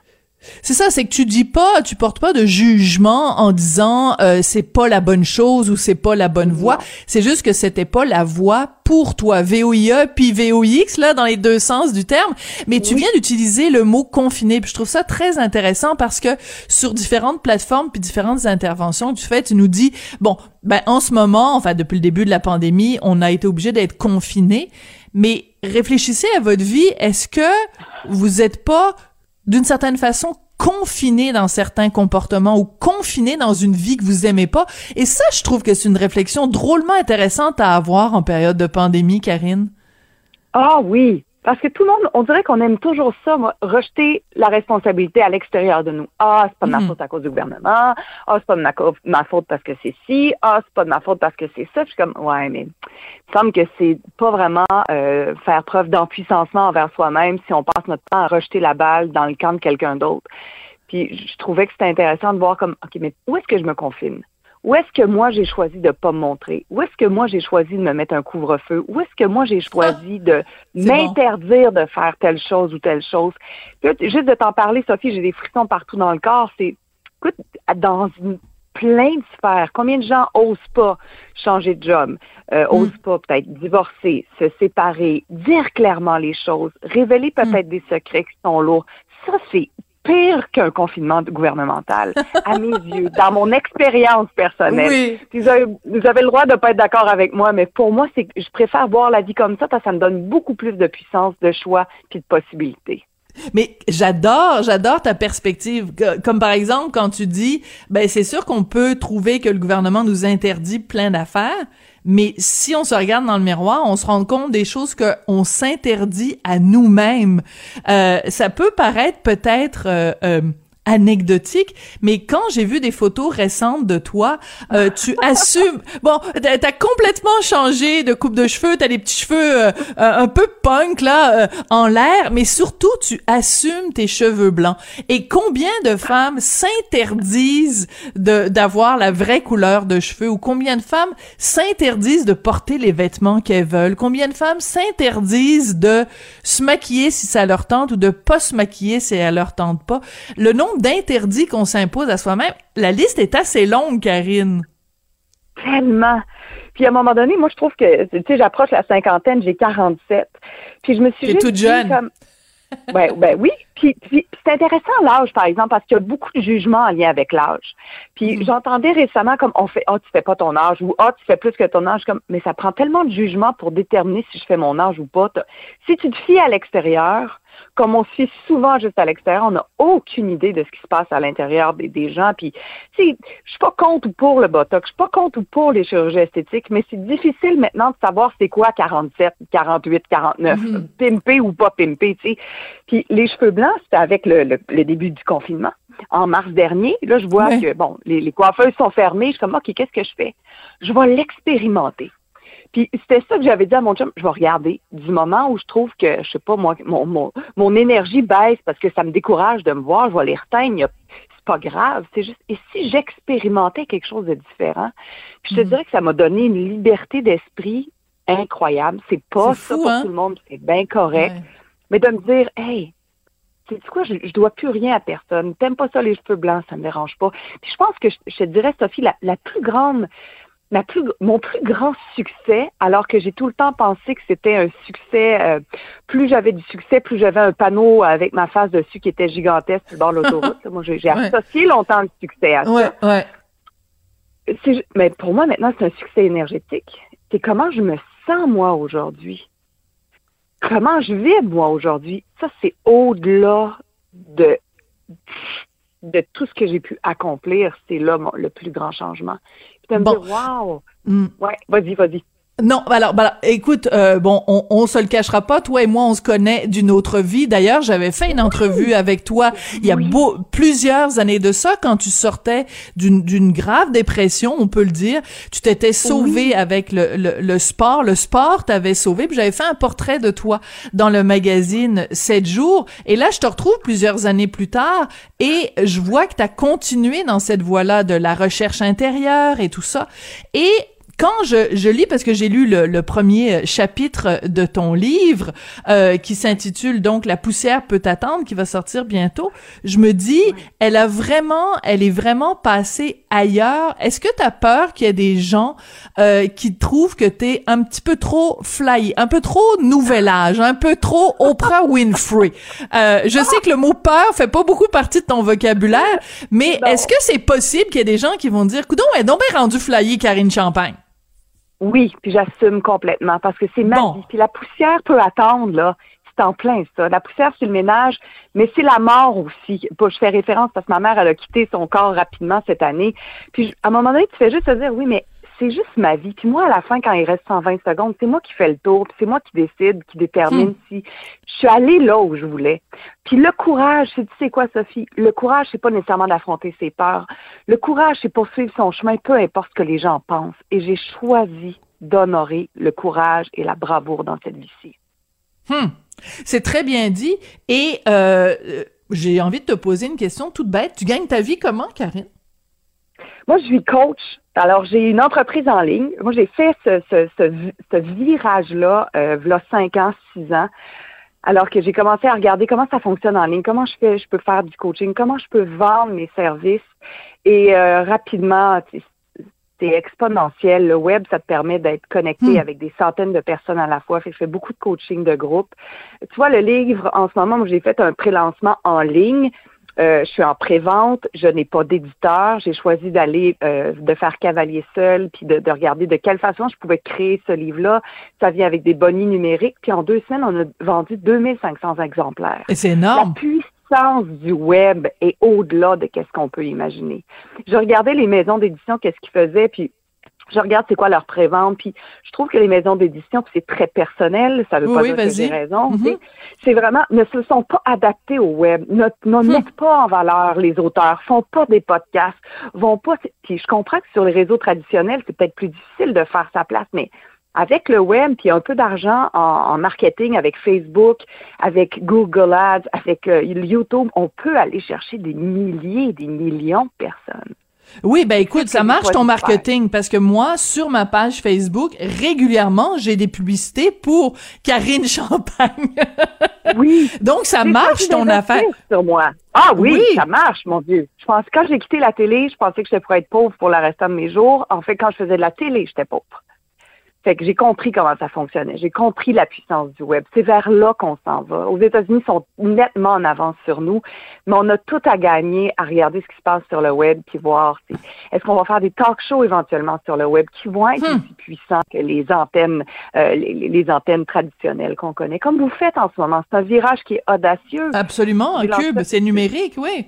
C'est ça, c'est que tu dis pas, tu portes pas de jugement en disant euh, c'est pas la bonne chose ou c'est pas la bonne voie. C'est juste que c'était pas la voie pour toi. VOIE puis VOX là dans les deux sens du terme. Mais tu viens d'utiliser le mot confiné. Puis je trouve ça très intéressant parce que sur différentes plateformes puis différentes interventions que tu fais, tu nous dis bon ben en ce moment, enfin depuis le début de la pandémie, on a été obligé d'être confiné. Mais réfléchissez à votre vie. Est-ce que vous êtes pas d'une certaine façon confiné dans certains comportements ou confiné dans une vie que vous aimez pas. Et ça, je trouve que c'est une réflexion drôlement intéressante à avoir en période de pandémie, Karine.
Ah oui, parce que tout le monde, on dirait qu'on aime toujours ça, moi, rejeter la responsabilité à l'extérieur de nous. Ah, c'est pas de ma
Mhm.
faute à cause du gouvernement. Ah, c'est pas de ma, faute parce que c'est ci. Ah, c'est pas de ma faute parce que c'est ça. Puis je suis comme, ouais, mais il me semble que c'est pas vraiment euh, faire preuve d'empuissancement envers soi-même si on passe notre temps à rejeter la balle dans le camp de quelqu'un d'autre. Puis je trouvais que c'était intéressant de voir comme, OK, mais où est-ce que je me confine? Où est-ce que moi j'ai choisi de pas me montrer? Où est-ce que moi j'ai choisi de me mettre un couvre-feu? Où est-ce que moi j'ai choisi de
bon.
m'interdire de faire telle chose ou telle chose? Puis juste de t'en parler, Sophie, j'ai des frissons partout dans le corps. C'est, écoute, dans une plein de sphères. Combien de gens osent pas changer de job, euh, osent pas peut-être divorcer, se séparer, dire clairement les choses, révéler peut-être des secrets qui sont lourds? Ça, c'est pire qu'un confinement gouvernemental, à mes yeux, dans mon expérience personnelle.
Oui.
Vous avez, vous avez le droit de pas être d'accord avec moi, mais pour moi, c'est que je préfère voir la vie comme ça parce que ça me donne beaucoup plus de puissance, de choix puis de possibilités.
Mais j'adore, j'adore ta perspective. Comme par exemple, quand tu dis, ben c'est sûr qu'on peut trouver que le gouvernement nous interdit plein d'affaires, mais si on se regarde dans le miroir, on se rend compte des choses qu'on s'interdit à nous-mêmes. Euh, ça peut paraître peut-être euh, euh, anecdotique, mais quand j'ai vu des photos récentes de toi, euh, tu assumes. Bon, t'as as complètement changé de coupe de cheveux, t'as des petits cheveux euh, euh, un peu punk là euh, en l'air, mais surtout tu assumes tes cheveux blancs. Et combien de femmes s'interdisent de d'avoir la vraie couleur de cheveux? Ou combien de femmes s'interdisent de porter les vêtements qu'elles veulent, combien de femmes s'interdisent de se maquiller si ça leur tente ou de pas se maquiller si ça leur tente pas? Le nombre d'interdits qu'on s'impose à soi-même, la liste est assez longue, Karine.
Tellement. Puis à un moment donné, moi je trouve que tu sais, j'approche la cinquantaine, j'ai 47. Puis je me suis juste
toute jeune.
comme ben, ben oui. Puis, puis c'est intéressant l'âge, par exemple, parce qu'il y a beaucoup de jugements en lien avec l'âge. Puis
Mhm.
j'entendais récemment comme on fait Ah, tu fais pas ton âge ou Ah, tu fais plus que ton âge comme mais ça prend tellement de jugement pour déterminer si je fais mon âge ou pas. Si tu te fies à l'extérieur, comme on se fie souvent juste à l'extérieur, on n'a aucune idée de ce qui se passe à l'intérieur des, des gens. Puis, tu sais, je suis pas contre ou pour le botox, je suis pas contre ou pour les chirurgies esthétiques, mais c'est difficile maintenant de savoir c'est quoi 47, 48, 49,
Mhm.
pimpé ou pas pimpé, tu sais. Puis les cheveux blancs, c'était avec le, le- le début du confinement. En mars dernier, là, je vois
Ouais.
que, bon, les, les coiffeuses sont fermées. Je suis comme, OK, qu'est-ce que je fais? Je vais l'expérimenter. Puis c'était ça que j'avais dit à mon chum, je vais regarder du moment où je trouve que, je sais pas, moi, mon, mon, mon énergie baisse parce que ça me décourage de me voir, je vais les reteindre, c'est pas grave, c'est juste, et si j'expérimentais quelque chose de différent, puis je te
Mhm.
dirais que ça m'a donné une liberté d'esprit incroyable, c'est pas ça
fou,
pour
hein?
tout le monde, c'est bien correct,
Ouais.
mais de me dire, hey, c'est quoi, je, je dois plus rien à personne. T'aimes pas ça les cheveux blancs, ça me dérange pas. Puis je pense que je, je te dirais, Sophie, la, la plus grande, ma plus, mon plus grand succès, alors que j'ai tout le temps pensé que c'était un succès, euh, plus j'avais du succès, plus j'avais un panneau avec ma face dessus qui était gigantesque sur le bord de l'autoroute. Moi, j'ai
Ouais.
associé longtemps le succès à ça.
Ouais, ouais.
C'est ju- mais pour moi, maintenant, c'est un succès énergétique. C'est comment je me sens, moi, aujourd'hui. Comment je vis, moi, aujourd'hui. Ça, c'est au-delà de, de tout ce que j'ai pu accomplir. C'est là mon- le plus grand changement. De me
Bon.
dire, wow!
Hmm.
Ouais, vas-y, vas-y.
Non, alors, alors, écoute, euh, bon, on, on se le cachera pas, toi et moi, on se connaît d'une autre vie. D'ailleurs, j'avais fait une entrevue avec toi il y a beau, plusieurs années de ça, quand tu sortais d'une d'une grave dépression, on peut le dire. Tu t'étais sauvé avec le, le, le sport. Le sport t'avait sauvé. Puis j'avais fait un portrait de toi dans le magazine 7 jours. Et là, je te retrouve plusieurs années plus tard et je vois que tu as continué dans cette voie-là de la recherche intérieure et tout ça. Et quand je, je lis, parce que j'ai lu le, le premier chapitre de ton livre, euh, qui s'intitule donc La poussière peut attendre, qui va sortir bientôt, je me dis, elle a vraiment, elle est vraiment passée ailleurs. Est-ce que tu as peur qu'il y ait des gens euh, qui trouvent que tu es un petit peu trop fly, un peu trop nouvel âge, un peu trop Oprah Winfrey? Euh, je sais que le mot peur fait pas beaucoup partie de ton vocabulaire, mais est-ce que c'est possible qu'il y ait des gens qui vont dire, coudon, elle est donc bien rendue flyée Karine Champagne?
Oui, puis j'assume complètement parce que c'est ma
Bon.
vie. Puis la poussière peut attendre, là. C'est en plein, ça. La poussière sur le ménage, mais c'est la mort aussi. Je fais référence parce que ma mère, elle a quitté son corps rapidement cette année. Puis à un moment donné, tu fais juste te dire, oui, mais c'est juste ma vie. Puis moi, à la fin, quand il reste 120 secondes, c'est moi qui fais le tour, puis c'est moi qui décide, qui détermine si je suis allée là où je voulais. Puis le courage, c'est tu sais quoi, Sophie? Le courage, c'est pas nécessairement d'affronter ses peurs. Le courage, c'est poursuivre son chemin, peu importe ce que les gens pensent. Et j'ai choisi d'honorer le courage et la bravoure dans cette vie-ci.
Hmm. C'est très bien dit. Et euh, euh, j'ai envie de te poser une question toute bête. Tu gagnes ta vie comment, Karine?
Moi, je suis coach. Alors, j'ai une entreprise en ligne. Moi, j'ai fait ce, ce, ce, ce virage-là, euh, v'là cinq ans, six ans. Alors que j'ai commencé à regarder comment ça fonctionne en ligne, comment je fais, je peux faire du coaching, comment je peux vendre mes services. Et euh, rapidement, c'est exponentiel. Le web, ça te permet d'être connecté
Hmm.
avec des centaines de personnes à la fois. Fait que je fais beaucoup de coaching de groupe. Tu vois, le livre, en ce moment, moi, j'ai fait un pré-lancement en ligne. Euh, je suis en pré-vente, je n'ai pas d'éditeur. J'ai choisi d'aller, euh, de faire cavalier seul, puis de, de regarder de quelle façon je pouvais créer ce livre-là. Ça vient avec des bonnies numériques. Puis en deux semaines, on a vendu 2500 exemplaires.
Et c'est
La
énorme.
puissance du web est au-delà de qu'est-ce qu'on peut imaginer. Je regardais les maisons d'édition, qu'est-ce qu'ils faisaient, puis je regarde c'est quoi leur prévente, puis je trouve que les maisons d'édition, c'est très personnel, ça veut
Oui,
pas
oui,
dire que j'ai raison, sais. c'est vraiment, ne se sont pas adaptés au web, ne, ne
Hmm.
mettent pas en valeur les auteurs, font pas des podcasts, vont pas, puis je comprends que sur les réseaux traditionnels, c'est peut-être plus difficile de faire sa place, mais avec le web, puis un peu d'argent en, en marketing avec Facebook, avec Google Ads, avec euh, YouTube, on peut aller chercher des milliers, des millions de personnes.
Oui, ben écoute, ça marche ton marketing parce que moi, sur ma page Facebook, régulièrement, j'ai des publicités pour Karine Champagne.
Oui.
Donc, ça marche ton affaire.
sur moi. Ah oui,
Oui.
ça marche, mon Dieu. Je pense quand j'ai quitté la télé, je pensais que je pourrais être pauvre pour le restant de mes jours. En fait, quand je faisais de la télé, j'étais pauvre. Fait que j'ai compris comment ça fonctionnait. J'ai compris la puissance du web. C'est vers là qu'on s'en va. Aux États-Unis, ils sont nettement en avance sur nous, mais on a tout à gagner à regarder ce qui se passe sur le web puis voir si- est-ce qu'on va faire des talk shows éventuellement sur le web qui vont être
Hmm.
aussi puissants que les antennes, euh, les, les- antennes traditionnelles qu'on connaît. Comme vous faites en ce moment, c'est un virage qui est audacieux.
Absolument, un cube, c'est numérique, oui.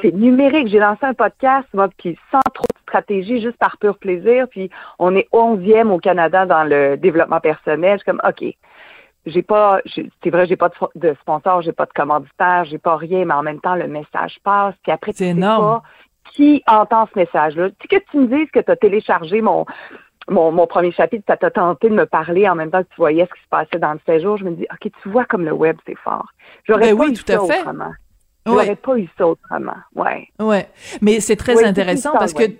C'est numérique. J'ai lancé un podcast, moi, puis sans trop de stratégie, juste par pur plaisir. Puis on est onzième au Canada dans le développement personnel. Je suis comme, OK, j'ai pas, c'est vrai, j'ai pas de, de sponsor, j'ai pas de commanditaire, j'ai pas rien, mais en même temps, le message passe. Puis après, tu
C'est
sais
énorme.
pas qui entend ce message-là. Tu sais que tu me dises que tu as téléchargé mon mon, mon premier chapitre, ça t'a tenté de me parler en même temps que tu voyais ce qui se passait dans le séjour. Je me dis, OK, tu vois comme le web, c'est fort. J'aurais
Ben
pas
oui, tout à fait.
autrement.
Ouais.
J'aurais pas eu ça autrement. Ouais.
Ouais, mais c'est très
Oui,
intéressant parce
ouais.
que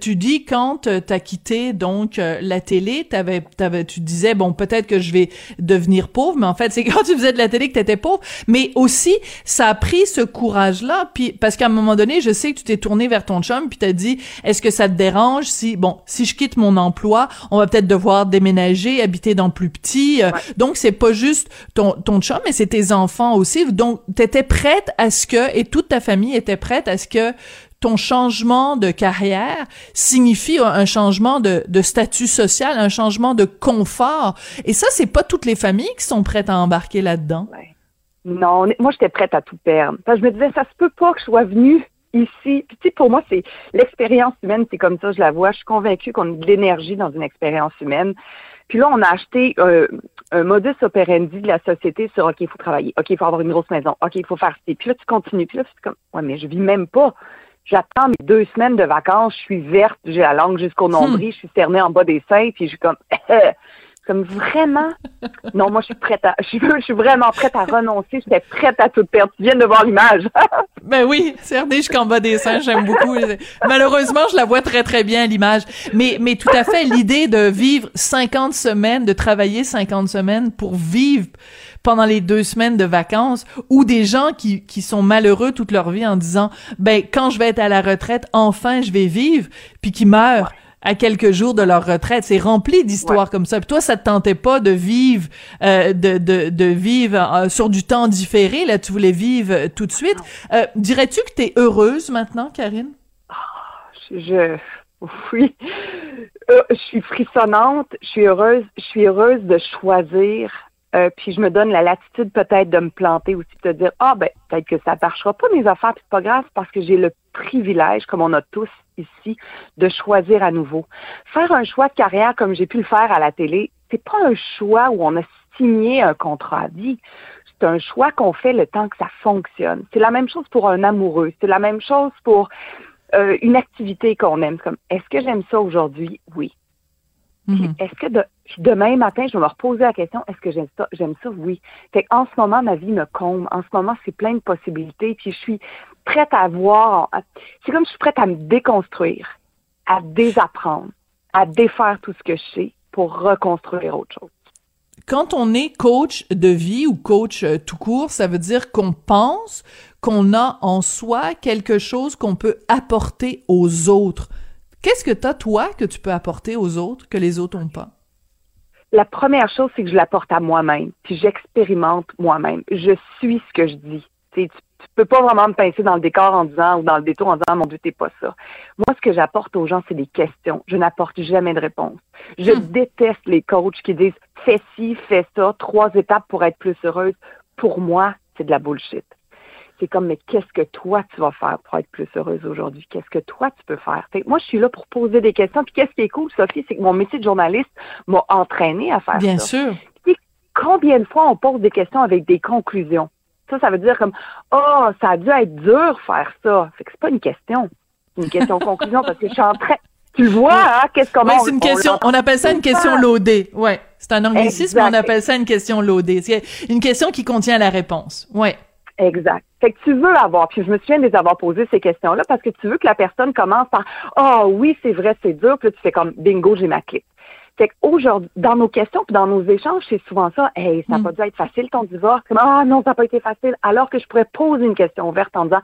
tu dis quand tu as quitté donc euh, la télé, t'avais, t'avais, tu disais bon peut-être que je vais devenir pauvre, mais en fait c'est quand tu faisais de la télé que t'étais pauvre. Mais aussi ça a pris ce courage-là, puis parce qu'à un moment donné, je sais que tu t'es tourné vers ton chum puis t'as dit est-ce que ça te dérange si bon si je quitte mon emploi, on va peut-être devoir déménager, habiter dans plus petit. euh, Donc c'est pas juste ton ton chum, mais c'est tes enfants aussi. Donc t'étais prête à ce que et toute ta famille était prête à ce que ton changement de carrière signifie un changement de, statut social, un changement de confort. Et ça, c'est pas toutes les familles qui sont prêtes à embarquer là-dedans.
Non, moi, j'étais prête à tout perdre. Je me disais, ça se peut pas que je sois venue ici. Puis, tu sais, pour moi, c'est l'expérience humaine, c'est comme ça, je la vois. Je suis convaincue qu'on a de l'énergie dans une expérience humaine. Puis là, on a acheté euh, un modus operandi de la société sur OK, il faut travailler, OK, il faut avoir une grosse maison, OK, il faut faire ci. Puis là, tu continues. Puis là, c'est comme Ouais, mais je vis même pas. J'attends mes deux semaines de vacances, je suis verte, j'ai la langue jusqu'au nombril, je suis cernée en bas des seins, puis je suis comme comme vraiment? Non, moi je suis prête à je suis, je suis vraiment prête à renoncer, j'étais prête à tout perdre. Tu viens de voir l'image.
Ben oui, cerné jusqu'en bas des seins, j'aime beaucoup. Malheureusement, je la vois très très bien à l'image. Mais mais tout à fait l'idée de vivre 50 semaines, de travailler 50 semaines pour vivre pendant les deux semaines de vacances ou des gens qui, qui sont malheureux toute leur vie en disant ben quand je vais être à la retraite enfin je vais vivre puis qui meurent à quelques jours de leur retraite. C'est rempli d'histoires comme ça. Puis toi ça te tentait pas de vivre euh, de, de, de vivre euh, sur du temps différé là tu voulais vivre euh, tout de suite. Euh, dirais-tu que tu es heureuse maintenant Karine?
Je, je- oui. Je suis frissonnante, je suis heureuse, je suis heureuse de choisir. Euh, puis je me donne la latitude peut-être de me planter aussi, de dire ah ben peut-être que ça marchera pas mes affaires, puis c'est pas grave parce que j'ai le privilège, comme on a tous ici, de choisir à nouveau. Faire un choix de carrière comme j'ai pu le faire à la télé, c'est pas un choix où on a signé un contrat à vie. C'est un choix qu'on fait le temps que ça fonctionne. C'est la même chose pour un amoureux. C'est la même chose pour euh, une activité qu'on aime. Comme, est-ce que j'aime ça aujourd'hui? Oui. Puis, est-ce que de- puis demain matin, je vais me reposer la question, est-ce que j'aime ça? J'aime ça? Oui. Fait en ce moment, ma vie me comble. En ce moment, c'est plein de possibilités. Puis je suis prête à voir. C'est comme je suis prête à me déconstruire, à désapprendre, à défaire tout ce que je sais pour reconstruire autre chose.
quand on est coach de vie ou coach euh, tout court, ça veut dire qu'on pense qu'on a en soi quelque chose qu'on peut apporter aux autres. Qu'est-ce que tu as, toi, que tu peux apporter aux autres que les autres n'ont pas?
La première chose, c'est que je l'apporte à moi-même, puis j'expérimente moi-même. Je suis ce que je dis. Tu tu, tu peux pas vraiment me pincer dans le décor en disant ou dans le détour en disant mon Dieu, t'es pas ça. Moi, ce que j'apporte aux gens, c'est des questions. Je n'apporte jamais de réponse. Je déteste les coachs qui disent fais ci, fais ça, trois étapes pour être plus heureuse. Pour moi, c'est de la bullshit. C'est comme, mais qu'est-ce que toi, tu vas faire pour être plus heureuse aujourd'hui? Qu'est-ce que toi, tu peux faire? Fait que moi, je suis là pour poser des questions. Puis qu'est-ce qui est cool, Sophie, c'est que mon métier de journaliste m'a entraîné à faire
Bien
ça.
sûr.
Tu sais, combien de fois on pose des questions avec des conclusions? Ça, ça veut dire comme, oh, ça a dû être dur faire ça. Fait que c'est pas une question. C'est une question conclusion parce que je suis en train, tu le vois, hein, qu'est-ce qu'on
Ouais, c'est une question, on appelle ça une question loadée. Ouais. C'est un anglicisme, mais on appelle ça une question loadée. C'est une question qui contient la réponse. Ouais.
Exact. Fait que tu veux avoir, puis je me souviens de les avoir posé ces questions-là parce que tu veux que la personne commence par Ah oui, c'est vrai, c'est dur, puis là, tu fais comme bingo, j'ai ma clé. Fait qu'aujourd'hui, dans nos questions puis dans nos échanges, c'est souvent ça. Hey, ça n'a pas dû être facile ton divorce. Ah non, ça n'a pas été facile. Alors que je pourrais poser une question ouverte en disant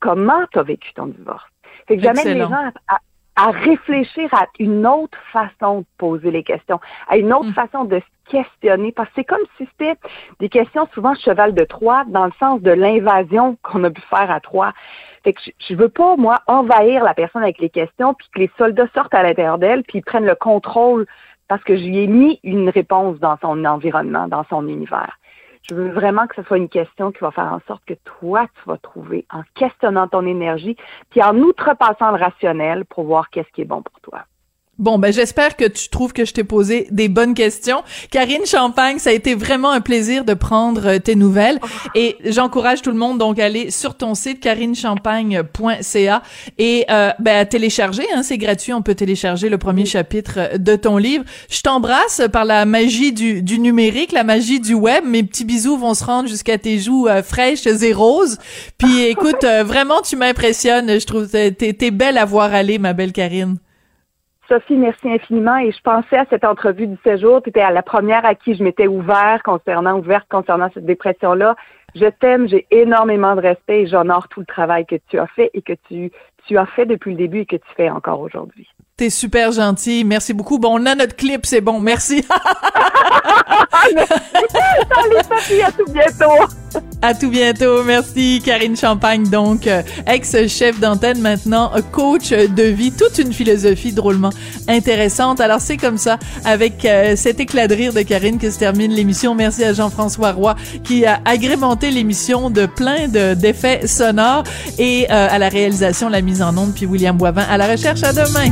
comment tu as vécu ton divorce. Fait que j'amène les gens à, à réfléchir à une autre façon de poser les questions, à une autre façon de se questionner, parce que c'est comme si c'était des questions souvent cheval de Troie, dans le sens de l'invasion qu'on a pu faire à Troie. Fait que je, je veux pas, moi, envahir la personne avec les questions, puis que les soldats sortent à l'intérieur d'elle, puis ils prennent le contrôle, parce que je lui ai mis une réponse dans son environnement, dans son univers. Je veux vraiment que ce soit une question qui va faire en sorte que toi, tu vas trouver en questionnant ton énergie, puis en outrepassant le rationnel pour voir qu'est-ce qui est bon pour toi.
Bon, ben j'espère que tu trouves que je t'ai posé des bonnes questions. Karine Champagne, ça a été vraiment un plaisir de prendre euh, tes nouvelles et j'encourage tout le monde donc à aller sur ton site carinechampagne.ca et euh, ben à télécharger, hein, c'est gratuit, on peut télécharger le premier chapitre de ton livre. Je t'embrasse par la magie du, du numérique, la magie du web. Mes petits bisous vont se rendre jusqu'à tes joues euh, fraîches et roses. Puis écoute, euh, vraiment tu m'impressionnes. Je trouve que t'es t'es belle à voir aller, ma belle Karine.
Sophie, merci infiniment. Et je pensais à cette entrevue du séjour. Tu étais à la première à qui je m'étais ouvert concernant, ouverte concernant cette dépression-là. Je t'aime, j'ai énormément de respect et j'honore tout le travail que tu as fait et que tu, tu as fait depuis le début et que tu fais encore aujourd'hui.
T'es super gentil. Merci beaucoup. Bon, on a notre clip, c'est bon. Merci.
Salut Sophie, à tout bientôt.
À tout bientôt. Merci, Karine Champagne, donc euh, ex-chef d'antenne, maintenant euh, coach de vie. Toute une philosophie drôlement intéressante. Alors, c'est comme ça, avec euh, cet éclat de rire de Karine, que se termine l'émission. Merci à Jean-François Roy qui a agrémenté l'émission de plein de d'effets sonores et à la réalisation, la mise en onde, puis William Boivin à la recherche. À demain.